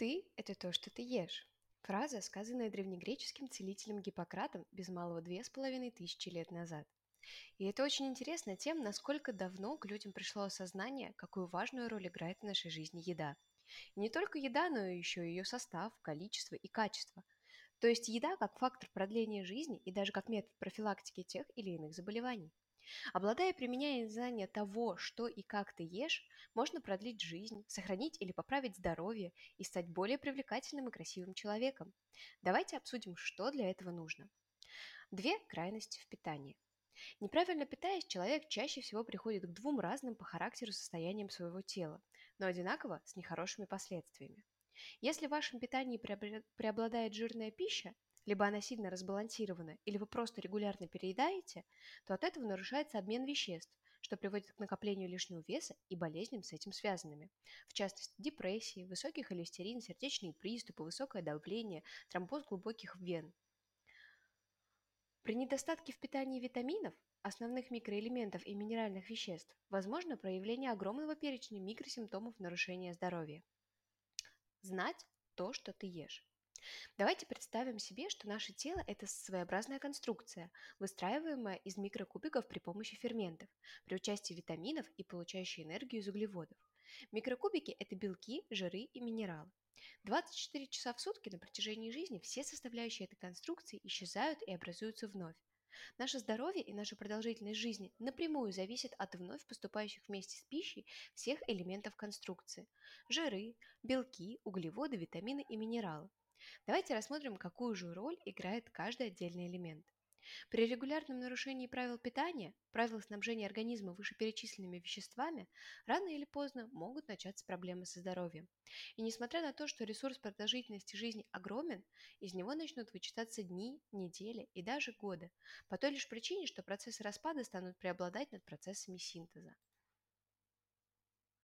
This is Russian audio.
Ты – это то, что ты ешь. Фраза, сказанная древнегреческим целителем Гиппократом без малого две с половиной тысячи лет назад. И это очень интересно тем, насколько давно к людям пришло осознание, какую важную роль играет в нашей жизни еда. И не только еда, но и еще ее состав, количество и качество. То есть еда как фактор продления жизни и даже как метод профилактики тех или иных заболеваний. Обладая применяя знания того, что и как ты ешь, можно продлить жизнь, сохранить или поправить здоровье и стать более привлекательным и красивым человеком. Давайте обсудим, что для этого нужно. Две крайности в питании. Неправильно питаясь, человек чаще всего приходит к двум разным по характеру состояниям своего тела, но одинаково с нехорошими последствиями. Если в вашем питании преобладает жирная пища, либо она сильно разбалансирована, или вы просто регулярно переедаете, то от этого нарушается обмен веществ, что приводит к накоплению лишнего веса и болезням с этим связанными. В частности, депрессии, высокий холестерин, сердечные приступы, высокое давление, тромбоз глубоких вен. При недостатке в питании витаминов, основных микроэлементов и минеральных веществ возможно проявление огромного перечня микросимптомов нарушения здоровья. Знать то, что ты ешь. Давайте представим себе, что наше тело – это своеобразная конструкция, выстраиваемая из микрокубиков при помощи ферментов, при участии витаминов и получающей энергию из углеводов. Микрокубики – это белки, жиры и минералы. 24 часа в сутки на протяжении жизни все составляющие этой конструкции исчезают и образуются вновь. Наше здоровье и наша продолжительность жизни напрямую зависят от вновь поступающих вместе с пищей всех элементов конструкции – жиры, белки, углеводы, витамины и минералы. Давайте рассмотрим, какую же роль играет каждый отдельный элемент. При регулярном нарушении правил питания, правил снабжения организма вышеперечисленными веществами, рано или поздно могут начаться проблемы со здоровьем. И несмотря на то, что ресурс продолжительности жизни огромен, из него начнут вычитаться дни, недели и даже годы, по той лишь причине, что процессы распада станут преобладать над процессами синтеза.